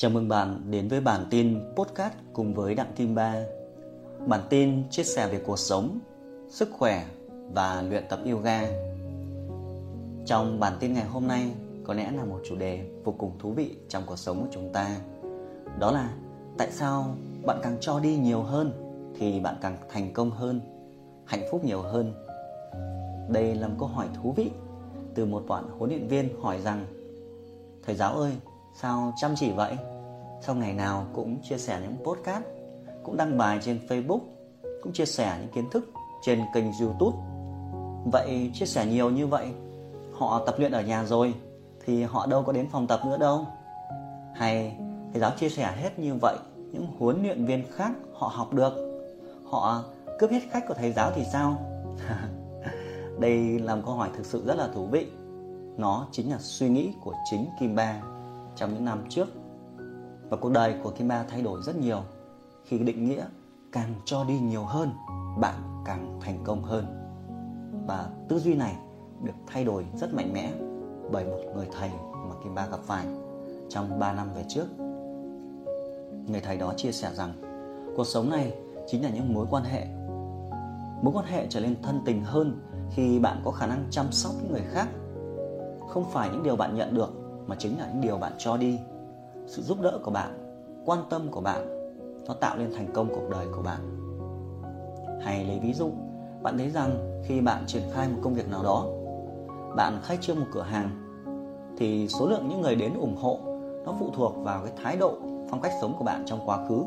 Chào mừng bạn đến với bản tin podcast cùng với Đặng Kim Ba. Bản tin chia sẻ về cuộc sống, sức khỏe và luyện tập yoga. Trong bản tin ngày hôm nay có lẽ là một chủ đề vô cùng thú vị trong cuộc sống của chúng ta. Đó là tại sao bạn càng cho đi nhiều hơn thì bạn càng thành công hơn, hạnh phúc nhiều hơn. Đây là một câu hỏi thú vị từ một bạn huấn luyện viên hỏi rằng Thầy giáo ơi, sao chăm chỉ vậy? Sao ngày nào cũng chia sẻ những podcast, cũng đăng bài trên Facebook, cũng chia sẻ những kiến thức trên kênh YouTube. Vậy chia sẻ nhiều như vậy, họ tập luyện ở nhà rồi thì họ đâu có đến phòng tập nữa đâu. Hay thầy giáo chia sẻ hết như vậy, những huấn luyện viên khác họ học được, họ cướp hết khách của thầy giáo thì sao? Đây là một câu hỏi thực sự rất là thú vị. Nó chính là suy nghĩ của chính Kim Ba trong những năm trước. Và cuộc đời của Kim Ba thay đổi rất nhiều khi định nghĩa càng cho đi nhiều hơn, bạn càng thành công hơn. Và tư duy này được thay đổi rất mạnh mẽ bởi một người thầy mà Kim Ba gặp phải trong 3 năm về trước. Người thầy đó chia sẻ rằng cuộc sống này chính là những mối quan hệ. Mối quan hệ trở nên thân tình hơn khi bạn có khả năng chăm sóc những người khác không phải những điều bạn nhận được mà chính là những điều bạn cho đi. Sự giúp đỡ của bạn, quan tâm của bạn, nó tạo nên thành công cuộc đời của bạn. Hay lấy ví dụ, bạn thấy rằng khi bạn triển khai một công việc nào đó, bạn khai trương một cửa hàng, thì số lượng những người đến ủng hộ nó phụ thuộc vào cái thái độ, phong cách sống của bạn trong quá khứ.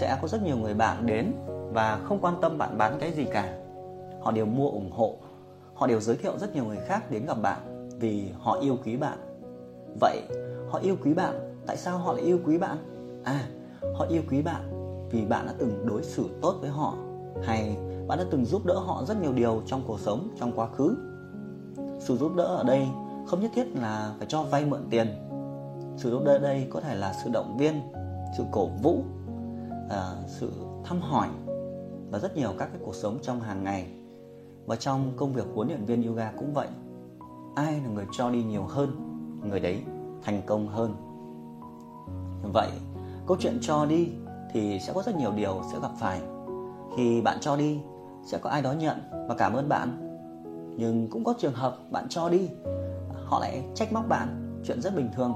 Sẽ có rất nhiều người bạn đến và không quan tâm bạn bán cái gì cả. Họ đều mua ủng hộ, họ đều giới thiệu rất nhiều người khác đến gặp bạn vì họ yêu quý bạn vậy họ yêu quý bạn. Tại sao họ lại yêu quý bạn? À họ yêu quý bạn vì bạn đã từng đối xử tốt với họ hay bạn đã từng giúp đỡ họ rất nhiều điều trong cuộc sống trong quá khứ. Sự giúp đỡ ở đây không nhất thiết là phải cho vay mượn tiền. Sự giúp đỡ ở đây có thể là sự động viên sự cổ vũ à, sự thăm hỏi và rất nhiều các cái cuộc sống trong hàng ngày. Và trong công việc huấn luyện viên yoga cũng vậy ai là người cho đi nhiều hơn? Người đấy thành công hơn. Vậy, câu chuyện cho đi thì sẽ có rất nhiều điều sẽ gặp phải. Khi bạn cho đi, sẽ có ai đó nhận và cảm ơn bạn? Nhưng cũng có trường hợp bạn cho đi, họ lại trách móc bạn, chuyện rất bình thường.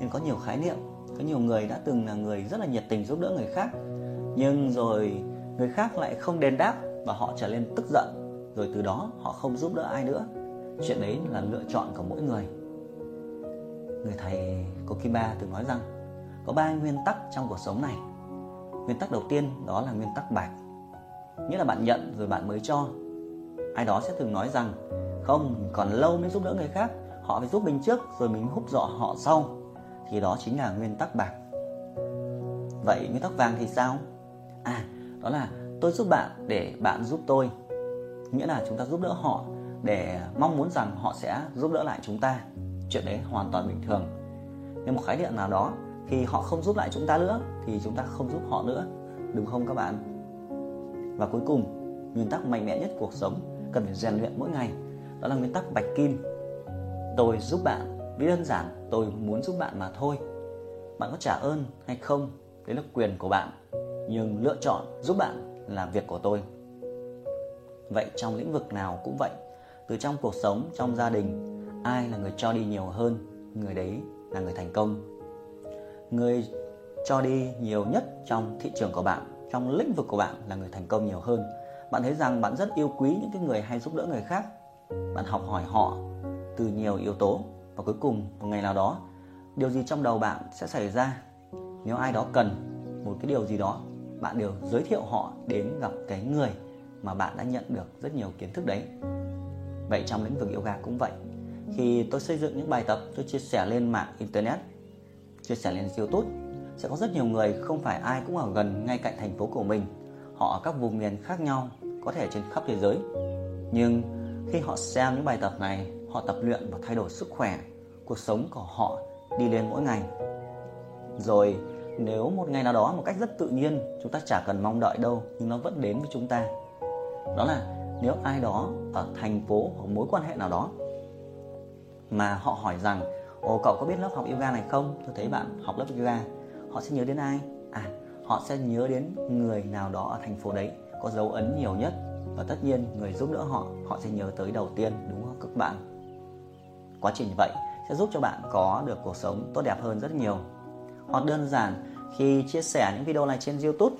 Nên có nhiều khái niệm, có nhiều người đã từng là người rất là nhiệt tình giúp đỡ người khác. Nhưng rồi người khác lại không đền đáp và họ trở nên tức giận. Rồi từ đó họ không giúp đỡ ai nữa. Chuyện đấy là lựa chọn của mỗi người người thầy Kokiba từng nói rằng, có ba nguyên tắc trong cuộc sống này. Nguyên tắc đầu tiên đó là nguyên tắc bạch. Nghĩa là bạn nhận rồi bạn mới cho. Ai đó sẽ thường nói rằng, không, còn lâu mới giúp đỡ người khác, họ phải giúp mình trước rồi mình húc dọ họ sau. Thì đó chính là nguyên tắc bạc vậy nguyên tắc vàng thì sao? À đó là tôi giúp bạn để bạn giúp tôi. Nghĩa là chúng ta giúp đỡ họ để mong muốn rằng họ sẽ giúp đỡ lại chúng ta chuyện đấy hoàn toàn bình thường. Nên một khái niệm nào đó khi họ không giúp lại chúng ta nữa, thì chúng ta không giúp họ nữa. Đúng không các bạn? Và cuối cùng, nguyên tắc mạnh mẽ nhất cuộc sống cần phải rèn luyện mỗi ngày. Đó là nguyên tắc bạch kim. Tôi giúp bạn vì đơn giản, tôi muốn giúp bạn mà thôi. Bạn có trả ơn hay không đấy là quyền của bạn, nhưng lựa chọn giúp bạn là việc của tôi. Vậy trong lĩnh vực nào cũng vậy, từ trong cuộc sống, trong gia đình ai là người cho đi nhiều hơn, người đấy là người thành công. Người cho đi nhiều nhất trong thị trường của bạn, trong lĩnh vực của bạn là người thành công nhiều hơn. Bạn thấy rằng bạn rất yêu quý những cái người hay giúp đỡ người khác. Bạn học hỏi họ từ nhiều yếu tố. Và cuối cùng, một ngày nào đó, điều gì trong đầu bạn sẽ xảy ra? Nếu ai đó cần một cái điều gì đó, bạn đều giới thiệu họ đến gặp cái người mà bạn đã nhận được rất nhiều kiến thức đấy. Vậy trong lĩnh vực yoga cũng vậy khi tôi xây dựng những bài tập, tôi chia sẻ lên mạng internet, chia sẻ lên youtube. Sẽ có rất nhiều người, không phải ai cũng ở gần ngay cạnh thành phố của mình. Họ ở các vùng miền khác nhau, có thể trên khắp thế giới. Nhưng khi họ xem những bài tập này, họ tập luyện và thay đổi sức khỏe, cuộc sống của họ đi lên mỗi ngày. Rồi, nếu một ngày nào đó một cách rất tự nhiên, chúng ta chả cần mong đợi đâu, nhưng nó vẫn đến với chúng ta. Đó là nếu ai đó ở thành phố hoặc mối quan hệ nào đó mà họ hỏi rằng, ồ, cậu có biết lớp học yoga này không? Tôi thấy bạn học lớp yoga. Họ sẽ nhớ đến ai? À họ sẽ nhớ đến người nào đó ở thành phố đấy, có dấu ấn nhiều nhất. Và tất nhiên, người giúp đỡ họ họ sẽ nhớ tới đầu tiên, đúng không các bạn? Quá trình như vậy sẽ giúp cho bạn có được cuộc sống tốt đẹp hơn rất nhiều. Hoặc đơn giản, khi chia sẻ những video này trên youtube,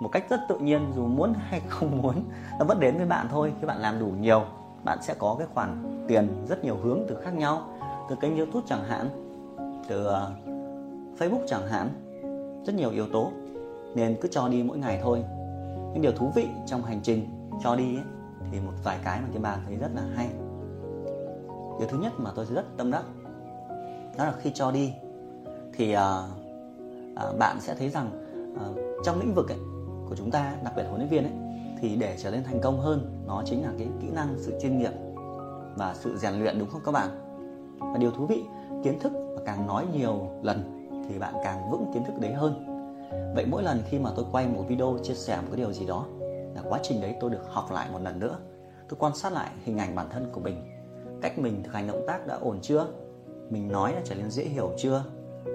một cách rất tự nhiên, dù muốn hay không muốn, nó vẫn đến với bạn thôi, khi bạn làm đủ nhiều bạn sẽ có cái khoản tiền rất nhiều hướng từ khác nhau. Từ kênh youtube chẳng hạn từ ờ, facebook chẳng hạn rất nhiều yếu tố. Nên cứ cho đi mỗi ngày thôi. Những điều thú vị trong hành trình cho đi ấy, thì một vài cái mà cái bà thấy rất là hay. Điều thứ nhất mà tôi rất tâm đắc đó là khi cho đi thì uh, uh, bạn sẽ thấy rằng uh, trong lĩnh vực ấy, của chúng ta đặc biệt huấn luyện viên ấy thì để trở nên thành công hơn, nó chính là cái kỹ năng sự chuyên nghiệp và sự rèn luyện, đúng không các bạn? Và điều thú vị, kiến thức mà càng nói nhiều lần thì bạn càng vững kiến thức đấy hơn. Vậy mỗi lần khi mà tôi quay một video, chia sẻ một cái điều gì đó là quá trình đấy tôi được học lại một lần nữa. Tôi quan sát lại hình ảnh bản thân của mình, cách mình thực hành động tác đã ổn chưa? Mình nói đã trở nên dễ hiểu chưa?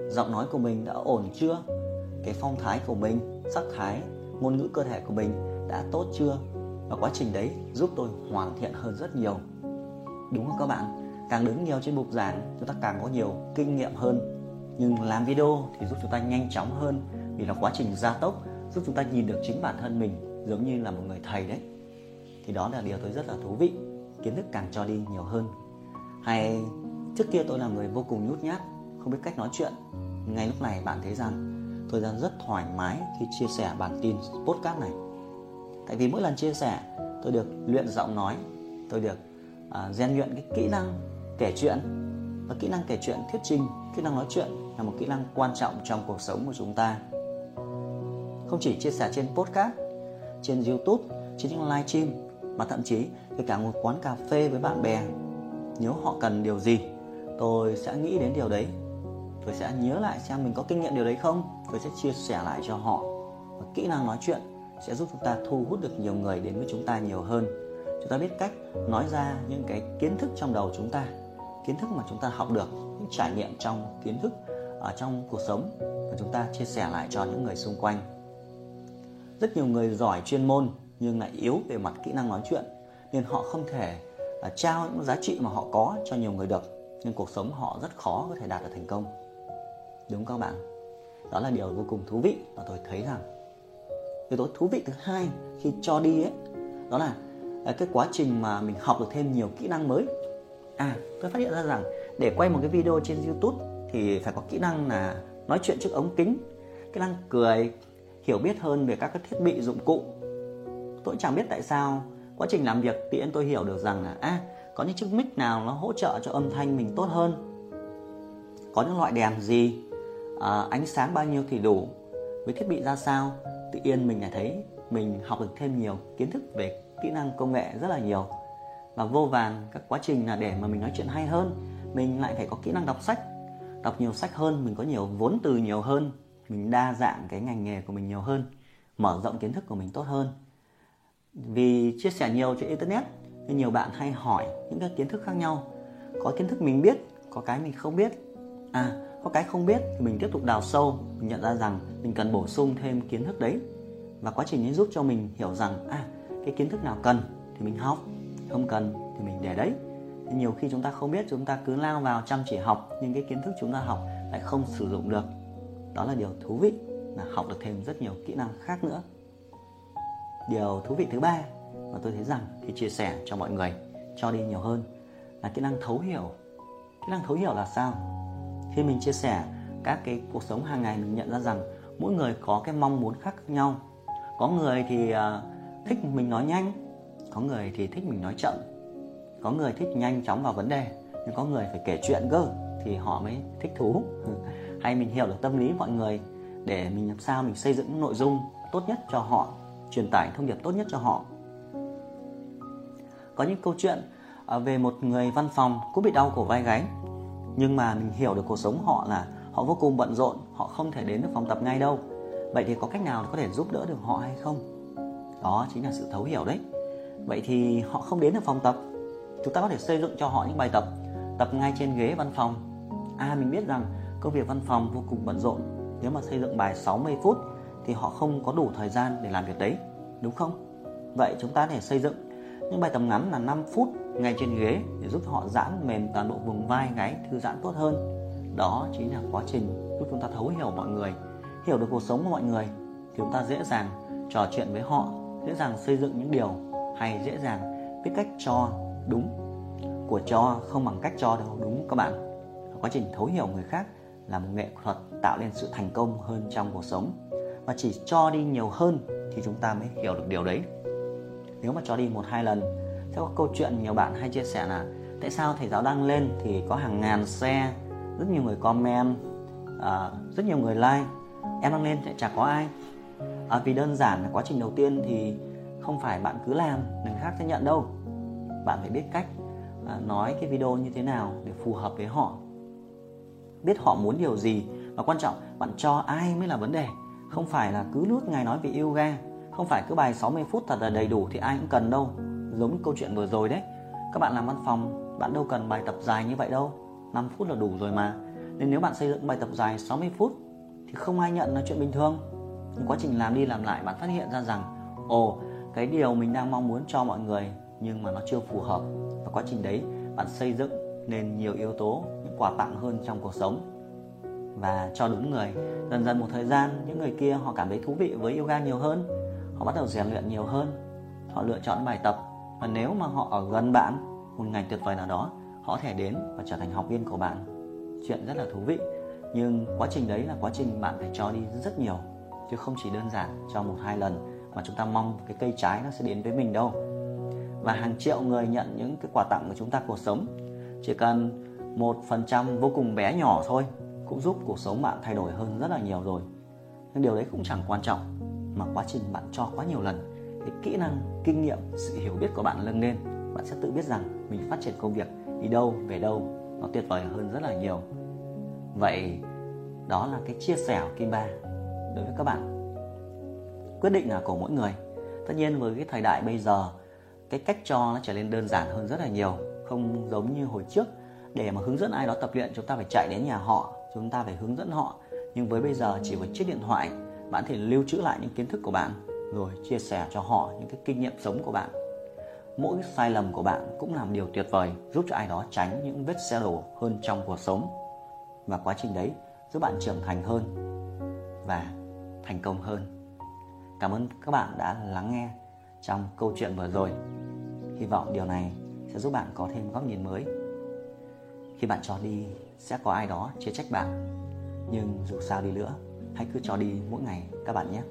Giọng nói của mình đã ổn chưa? Cái phong thái của mình, sắc thái, ngôn ngữ cơ thể của mình đã tốt chưa? Và quá trình đấy giúp tôi hoàn thiện hơn rất nhiều. Đúng không các bạn? Càng đứng nhiều trên bục giảng, chúng ta càng có nhiều kinh nghiệm hơn. Nhưng làm video thì giúp chúng ta nhanh chóng hơn vì là quá trình gia tốc giúp chúng ta nhìn được chính bản thân mình giống như là một người thầy đấy. Thì đó là điều tôi rất là thú vị, kiến thức càng cho đi nhiều hơn. Hay, trước kia tôi là người vô cùng nhút nhát, không biết cách nói chuyện. Ngay lúc này bạn thấy rằng tôi đang rất thoải mái khi chia sẻ bản tin podcast này tại vì mỗi lần chia sẻ tôi được luyện giọng nói tôi được uh, rèn luyện cái kỹ năng kể chuyện. Và kỹ năng kể chuyện thuyết trình kỹ năng nói chuyện là một kỹ năng quan trọng trong cuộc sống của chúng ta. Không chỉ chia sẻ trên podcast trên youtube trên những live stream mà thậm chí kể cả một quán cà phê với bạn bè. Nếu họ cần điều gì tôi sẽ nghĩ đến điều đấy. Tôi sẽ nhớ lại xem mình có kinh nghiệm điều đấy không? Tôi sẽ chia sẻ lại cho họ. Và kỹ năng nói chuyện sẽ giúp chúng ta thu hút được nhiều người đến với chúng ta nhiều hơn. Chúng ta biết cách nói ra những cái kiến thức trong đầu chúng ta kiến thức mà chúng ta học được những trải nghiệm trong kiến thức ở trong cuộc sống và chúng ta chia sẻ lại cho những người xung quanh. Rất nhiều người giỏi chuyên môn nhưng lại yếu về mặt kỹ năng nói chuyện nên họ không thể uh, trao những giá trị mà họ có cho nhiều người được nên cuộc sống họ rất khó có thể đạt được thành công. Đúng không các bạn? Đó là điều vô cùng thú vị và tôi thấy rằng yếu tố thú vị thứ hai khi cho đi ấy đó là à, cái quá trình mà mình học được thêm nhiều kỹ năng mới. À tôi phát hiện ra rằng để quay một cái video trên youtube thì phải có kỹ năng là nói chuyện trước ống kính kỹ năng cười hiểu biết hơn về các cái thiết bị dụng cụ. Tôi chẳng biết tại sao quá trình làm việc tiện tôi hiểu được rằng là à có những chiếc mic nào nó hỗ trợ cho âm thanh mình tốt hơn? Có những loại đèn gì? À, ánh sáng bao nhiêu thì đủ? Với thiết bị ra sao? Tự nhiên mình lại thấy mình học được thêm nhiều kiến thức về kỹ năng công nghệ rất là nhiều. Và vô vàn các quá trình là để mà mình nói chuyện hay hơn, mình lại phải có kỹ năng đọc sách. Đọc nhiều sách hơn, mình có nhiều vốn từ nhiều hơn, mình đa dạng cái ngành nghề của mình nhiều hơn, mở rộng kiến thức của mình tốt hơn. Vì chia sẻ nhiều trên internet, nên nhiều bạn hay hỏi những cái kiến thức khác nhau. Có kiến thức mình biết, có cái mình không biết. À có cái không biết thì mình tiếp tục đào sâu, mình nhận ra rằng mình cần bổ sung thêm kiến thức đấy. Và quá trình ấy giúp cho mình hiểu rằng à cái kiến thức nào cần thì mình học, không cần thì mình để đấy. Thì nhiều khi chúng ta không biết, chúng ta cứ lao vào chăm chỉ học, nhưng cái kiến thức chúng ta học lại không sử dụng được. Đó là điều thú vị, là học được thêm rất nhiều kỹ năng khác nữa. Điều thú vị thứ ba mà tôi thấy rằng khi chia sẻ cho mọi người, cho đi nhiều hơn là kỹ năng thấu hiểu. Kỹ năng thấu hiểu là sao? Khi mình chia sẻ các cái cuộc sống hàng ngày mình nhận ra rằng mỗi người có cái mong muốn khác nhau. Có người thì uh, thích mình nói nhanh có người thì thích mình nói chậm có người thích nhanh chóng vào vấn đề nhưng có người phải kể chuyện cơ thì họ mới thích thú. Hay mình hiểu được tâm lý mọi người để mình làm sao mình xây dựng nội dung tốt nhất cho họ truyền tải thông điệp tốt nhất cho họ. Có những câu chuyện à, về một người văn phòng cũng bị đau cổ vai gáy nhưng mà mình hiểu được cuộc sống họ là họ vô cùng bận rộn, họ không thể đến được phòng tập ngay đâu. Vậy thì có cách nào có thể giúp đỡ được họ hay không? Đó chính là sự thấu hiểu đấy. Vậy thì họ không đến được phòng tập. Chúng ta có thể xây dựng cho họ những bài tập tập ngay trên ghế văn phòng. À mình biết rằng công việc văn phòng vô cùng bận rộn. Nếu mà xây dựng bài 60 phút thì họ không có đủ thời gian để làm việc đấy, đúng không? Vậy chúng ta thể xây dựng những bài tập ngắn là 5 phút ngay trên ghế để giúp họ giãn mềm toàn bộ vùng vai gáy, thư giãn tốt hơn. Đó chính là quá trình giúp chúng ta thấu hiểu mọi người, hiểu được cuộc sống của mọi người. Thì chúng ta dễ dàng trò chuyện với họ, dễ dàng xây dựng những điều hay, dễ dàng biết cách cho đúng. Của cho không bằng cách cho đâu, đúng các bạn? Quá trình thấu hiểu người khác là một nghệ thuật tạo nên sự thành công hơn trong cuộc sống. Và chỉ cho đi nhiều hơn thì chúng ta mới hiểu được điều đấy nếu mà cho đi một hai lần sẽ có câu chuyện nhiều bạn hay chia sẻ là tại sao thầy giáo đăng lên thì có hàng ngàn xe rất nhiều người comment à, rất nhiều người like em đăng lên sẽ chả có ai? À, vì đơn giản là quá trình đầu tiên thì không phải bạn cứ làm người khác sẽ nhận đâu. Bạn phải biết cách à, nói cái video như thế nào để phù hợp với họ. Biết họ muốn điều gì và quan trọng bạn cho ai mới là vấn đề không phải là cứ nuốt ngày nói về yoga không phải cứ bài 60 phút thật là đầy đủ thì ai cũng cần đâu. Giống như câu chuyện vừa rồi đấy. Các bạn làm văn phòng, bạn đâu cần bài tập dài như vậy đâu. 5 phút là đủ rồi mà. Nên nếu bạn xây dựng bài tập dài 60 phút thì không ai nhận là chuyện bình thường. Nhưng quá trình làm đi làm lại, bạn phát hiện ra rằng, ồ, cái điều mình đang mong muốn cho mọi người nhưng mà nó chưa phù hợp. Và quá trình đấy, bạn xây dựng nên nhiều yếu tố, những quà tặng hơn trong cuộc sống. Và cho đúng người, dần dần một thời gian, những người kia họ cảm thấy thú vị với yoga nhiều hơn họ bắt đầu rèn luyện nhiều hơn. Họ lựa chọn bài tập. Và nếu mà họ ở gần bạn, một ngành tuyệt vời nào đó, họ có thể đến và trở thành học viên của bạn. Chuyện rất là thú vị. Nhưng quá trình đấy là quá trình bạn phải cho đi rất nhiều. Chứ không chỉ đơn giản cho một hai lần mà chúng ta mong cái cây trái nó sẽ đến với mình đâu. Và hàng triệu người nhận những cái quà tặng của chúng ta cuộc sống. Chỉ cần một phần trăm vô cùng bé nhỏ thôi cũng giúp cuộc sống bạn thay đổi hơn rất là nhiều rồi. Nhưng điều đấy cũng chẳng quan trọng mà quá trình bạn cho quá nhiều lần cái kỹ năng, kinh nghiệm, sự hiểu biết của bạn nâng lên bạn sẽ tự biết rằng mình phát triển công việc đi đâu, về đâu, nó tuyệt vời hơn rất là nhiều. Vậy đó là cái chia sẻ của kim ba đối với các bạn. Quyết định là của mỗi người. Tất nhiên với cái thời đại bây giờ, cái cách cho nó trở nên đơn giản hơn rất là nhiều, không giống như hồi trước. Để mà hướng dẫn ai đó tập luyện, chúng ta phải chạy đến nhà họ, chúng ta phải hướng dẫn họ. Nhưng với bây giờ chỉ với chiếc điện thoại bạn thể lưu trữ lại những kiến thức của bạn, rồi chia sẻ cho họ những cái kinh nghiệm sống của bạn. Mỗi sai lầm của bạn cũng là một điều tuyệt vời, giúp cho ai đó tránh những vết xe đổ hơn trong cuộc sống. Và quá trình đấy giúp bạn trưởng thành hơn và thành công hơn. Cảm ơn các bạn đã lắng nghe trong câu chuyện vừa rồi. Hy vọng điều này sẽ giúp bạn có thêm góc nhìn mới. Khi bạn cho đi, sẽ có ai đó chê trách bạn. Nhưng dù sao đi nữa hãy cứ cho đi mỗi ngày các bạn nhé.